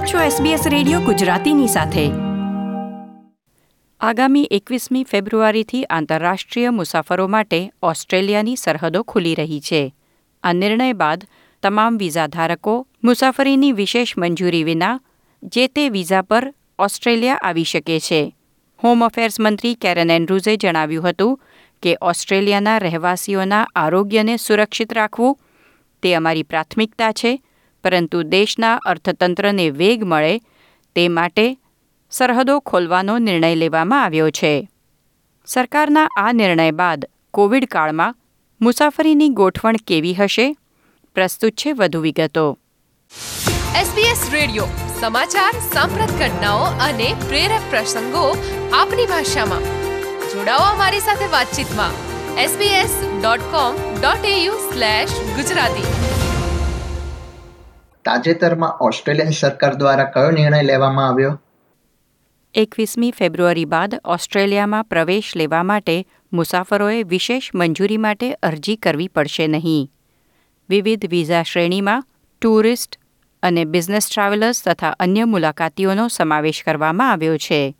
આપ છો SBS radio ગુજરાતીની સાથે. આગામી એકવીસમી ફેબ્રુઆરીથી આંતરરાષ્ટ્રીય મુસાફરો માટે ઓસ્ટ્રેલિયાની સરહદો ખુલી રહી છે. આ નિર્ણય બાદ તમામ વિઝા ધારકો મુસાફરીની વિશેષ મંજૂરી વિના જે તે વિઝા પર ઓસ્ટ્રેલિયા આવી શકે છે. હોમ અફેર્સ મંત્રી કેરન એન્ડ્રુઝે જણાવ્યું હતું કે ઓસ્ટ્રેલિયાના રહેવાસીઓના આરોગ્યને સુરક્ષિત રાખવું તે અમારી પ્રાથમિકતા છે પરંતુ દેશના અર્થતંત્રને વેગ મળે તે માટે સરહદો ખોલવાનો નિર્ણય લેવામાં આવ્યો છે. સરકારના આ નિર્ણય બાદ કોવિડ કાળમાં મુસાફરીની ગોઠવણ કેવી હશે? પ્રસ્તુત છે વધુ વિગતો. SBS રેડિયો, સમાચાર, સાંપ્રત ઘટનાઓ અને પ્રેરક પ્રસંગો આપની ભાષામાં. જોડાઓ અમારી સાથે વાતચીતમાં. sbs.com.au ગુજરાતી. તાજેતરમાં ઓસ્ટ્રેલિયન સરકાર દ્વારા કયો નિર્ણય લેવામાં આવ્યો? એકવીસમી ફેબ્રુઆરી બાદ ઓસ્ટ્રેલિયામાં પ્રવેશ લેવા માટે મુસાફરોએ વિશેષ મંજૂરી માટે અરજી કરવી પડશે નહીં. વિવિધ વિઝા શ્રેણીમાં ટુરિસ્ટ અને બિઝનેસ ટ્રાવેલર્સ તથા અન્ય મુલાકાતીઓનો સમાવેશ કરવામાં આવ્યો છે.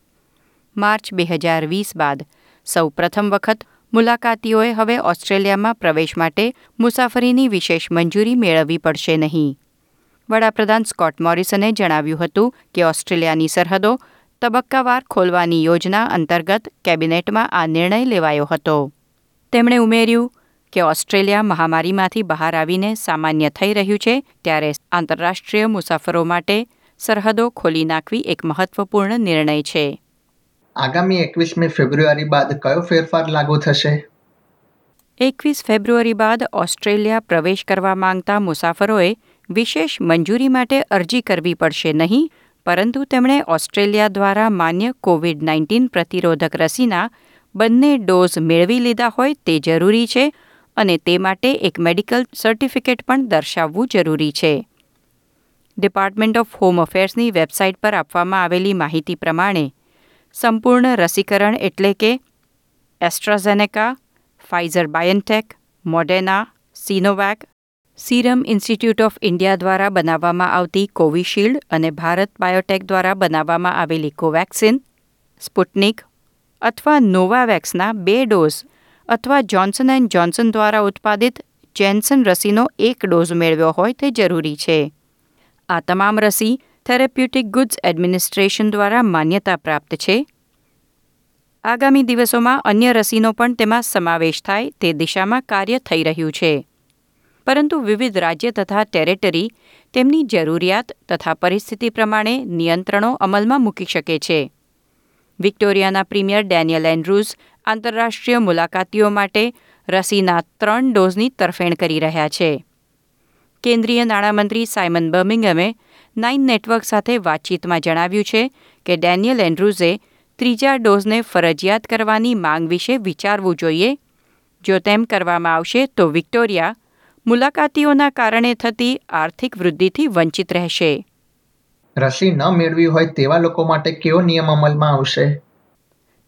માર્ચ બે હજાર વીસ બાદ સૌ પ્રથમ વખત મુલાકાતીઓએ હવે ઓસ્ટ્રેલિયામાં પ્રવેશ માટે મુસાફરીની વિશેષ મંજૂરી મેળવવી પડશે નહીં. વડાપ્રધાન સ્કોટ મોરિસને જણાવ્યું હતું કે ઓસ્ટ્રેલિયાની સરહદો તબક્કાવાર ખોલવાની યોજના અંતર્ગત કેબિનેટમાં આ નિર્ણય લેવાયો હતો. તેમણે ઉમેર્યું કે ઓસ્ટ્રેલિયા મહામારીમાંથી બહાર આવીને સામાન્ય થઈ રહ્યું છે ત્યારે આંતરરાષ્ટ્રીય મુસાફરો માટે સરહદો ખોલી નાખવી એક મહત્વપૂર્ણ નિર્ણય છે. આગામી એકવીસમી ફેબ્રુઆરી બાદ કયો ફેરફાર લાગુ થશે? એકવીસ ફેબ્રુઆરી બાદ ઓસ્ટ્રેલિયા પ્રવેશ કરવા માંગતા મુસાફરોએ વિશેષ મંજૂરી માટે અરજી કરવી પડશે નહીં, પરંતુ તેમણે ઓસ્ટ્રેલિયા દ્વારા માન્ય કોવિડ નાઇન્ટીન પ્રતિરોધક રસીના બંને ડોઝ મેળવી લીધા હોય તે જરૂરી છે અને તે માટે એક મેડિકલ સર્ટિફિકેટ પણ દર્શાવવું જરૂરી છે. ડિપાર્ટમેન્ટ ઓફ હોમ અફેર્સની વેબસાઇટ પર આપવામાં આવેલી માહિતી પ્રમાણે, સંપૂર્ણ રસીકરણ એટલે કે AstraZeneca, Pfizer BioNTech, Moderna, Sinovac Serum Institute of India દ્વારા બનાવવામાં આવતી કોવિશિલ્ડ અને ભારત બાયોટેક દ્વારા બનાવવામાં આવેલી કોવેક્સિન, સ્પુટનિક અથવા નોવાવેક્સના બે ડોઝ અથવા જોન્સન એન્ડ જોન્સન દ્વારા ઉત્પાદિત જેન્સન રસીનો એક ડોઝ મેળવ્યો હોય તે જરૂરી છે. આ તમામ રસી થેરેપ્યુટિક ગુડ્સ એડમિનિસ્ટ્રેશન દ્વારા માન્યતા પ્રાપ્ત છે. આગામી દિવસોમાં અન્ય રસીનો પણ તેમાં સમાવેશ થાય તે દિશામાં કાર્ય થઈ રહ્યું છે. પરંતુ વિવિધ રાજ્ય તથા ટેરેટરી તેમની જરૂરિયાત તથા પરિસ્થિતિ પ્રમાણે નિયંત્રણો અમલમાં મૂકી શકે છે. વિક્ટોરિયાના પ્રીમિયર ડેનિયલ એન્ડ્રુઝ આંતરરાષ્ટ્રીય મુલાકાતીઓ માટે રસીના ત્રણ ડોઝની તરફેણ કરી રહ્યા છે. કેન્દ્રીય નાણામંત્રી સાયમન બર્મિંગમે નાઇન નેટવર્ક સાથે વાતચીતમાં જણાવ્યું છે કે ડેનિયલ એન્ડ્રુઝે ત્રીજા ડોઝને ફરજિયાત કરવાની માંગ વિશે વિચારવું જોઈએ. જો તેમ કરવામાં આવશે તો વિક્ટોરિયા મુલાકાતીઓના કારણે થતી આર્થિક વૃદ્ધિથી વંચિત રહેશે. રસી ન મેળવી હોય તેવા લોકો માટે કેવો નિયમ અમલમાં આવશે?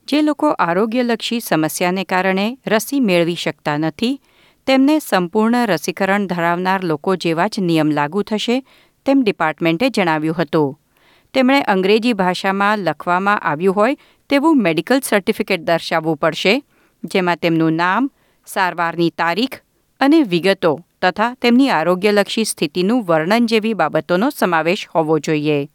જે લોકો આરોગ્યલક્ષી સમસ્યાને કારણે રસી મેળવી શકતા નથી તેમને સંપૂર્ણ રસીકરણ ધરાવનાર લોકો જેવા જ નિયમ લાગુ થશે તેમ ડિપાર્ટમેન્ટે જણાવ્યું હતું. તેમણે અંગ્રેજી ભાષામાં લખવામાં આવ્યું હોય તેવું મેડિકલ સર્ટિફિકેટ દર્શાવવું પડશે જેમાં તેમનું નામ સારવારની તારીખ અને વિગતો તથા તેમની આરોગ્યલક્ષી સ્થિતિનું વર્ણન જેવી બાબતોનો સમાવેશ હોવો જોઈએ.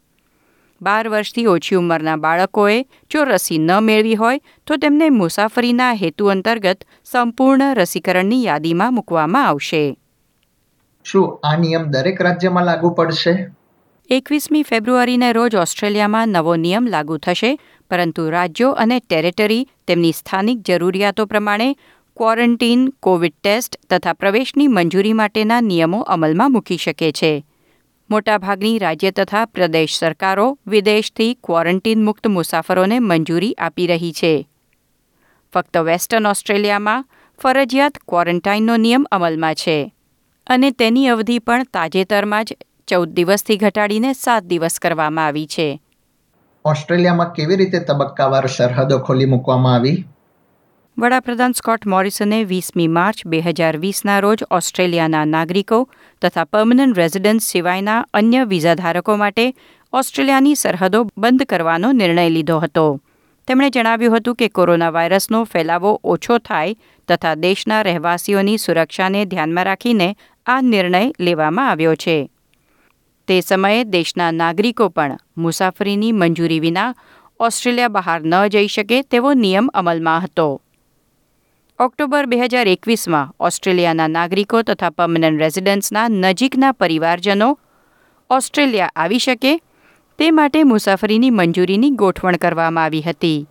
બાર વર્ષથી ઓછી ઉંમરના બાળકોએ જો રસી ન મેળવી હોય તો તેમને મુસાફરીના હેતુ અંતર્ગત સંપૂર્ણ રસીકરણની યાદીમાં મૂકવામાં આવશે. શું આ નિયમ દરેક રાજ્યમાં લાગુ પડશે? એકવીસમી ફેબ્રુઆરીને રોજ ઓસ્ટ્રેલિયામાં નવો નિયમ લાગુ થશે પરંતુ રાજ્યો અને ટેરેટરી તેમની સ્થાનિક જરૂરિયાતો પ્રમાણે ક્વોરન્ટીન, કોવિડ ટેસ્ટ તથા પ્રવેશની મંજૂરી માટેના નિયમો અમલમાં મૂકી શકે છે. મોટાભાગની રાજ્ય તથા પ્રદેશ સરકારો વિદેશથી ક્વોરન્ટીન મુક્ત મુસાફરોને મંજૂરી આપી રહી છે. ફક્ત વેસ્ટર્ન ઓસ્ટ્રેલિયામાં ફરજિયાત ક્વોરન્ટાઇનનો નિયમ અમલમાં છે અને તેની અવધિ પણ તાજેતરમાં જ ચૌદ દિવસથી ઘટાડીને સાત દિવસ કરવામાં આવી છે. ઓસ્ટ્રેલિયામાં કેવી રીતે તબક્કાવાર સરહદો ખોલી મૂકવામાં આવી? વડાપ્રધાન સ્કોટ મોરિસને વીસમી માર્ચ બે હજાર વીસના રોજ ઓસ્ટ્રેલિયાના નાગરિકો તથા પર્મનન્ટ રેઝિડન્સ સિવાયના અન્ય વિઝાધારકો માટે ઓસ્ટ્રેલિયાની સરહદો બંધ કરવાનો નિર્ણય લીધો હતો. તેમણે જણાવ્યું હતું કે કોરોના વાયરસનો ફેલાવો ઓછો થાય તથા દેશના રહેવાસીઓની સુરક્ષાને ધ્યાનમાં રાખીને આ નિર્ણય લેવામાં આવ્યો છે. તે સમયે દેશના નાગરિકો પણ મુસાફરીની મંજૂરી વિના ઓસ્ટ્રેલિયા બહાર ન જઈ શકે તેવો નિયમ અમલમાં હતો. ઓક્ટોબર બે હજાર એકવીસમાં ઓસ્ટ્રેલિયાના નાગરિકો તથા પર્મનન્ટ રેઝિડન્ટ્સના નજીકના પરિવારજનો ઓસ્ટ્રેલિયા આવી શકે તે માટે મુસાફરીની મંજૂરીની ગોઠવણ કરવામાં આવી હતી.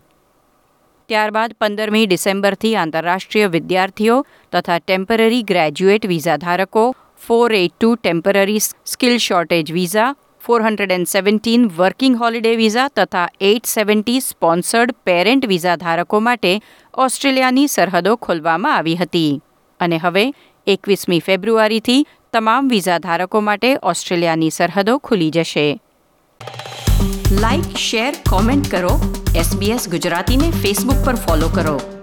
ત્યારબાદ પંદરમી ડિસેમ્બરથી આંતરરાષ્ટ્રીય વિદ્યાર્થીઓ તથા ટેમ્પરરી ગ્રેજ્યુએટ વિઝા ધારકો four eight two temporary skill shortage visa four hundred and seventeen working holiday visa તથા eight seventy sponsored parent visa ધારકો માટે ઓસ્ટ્રેલિયાની સરહદો ખોલવામાં આવી હતી. અને હવે એકવીસમી ફેબ્રુઆરીથી તમામ વિઝા ધારકો માટે ઓસ્ટ્રેલિયાની સરહદો ખુલી જશે. લાઇક શેર કોમેન્ટ કરો. એસબીએસ ગુજરાતીને ફેસબુક પર ફોલો કરો.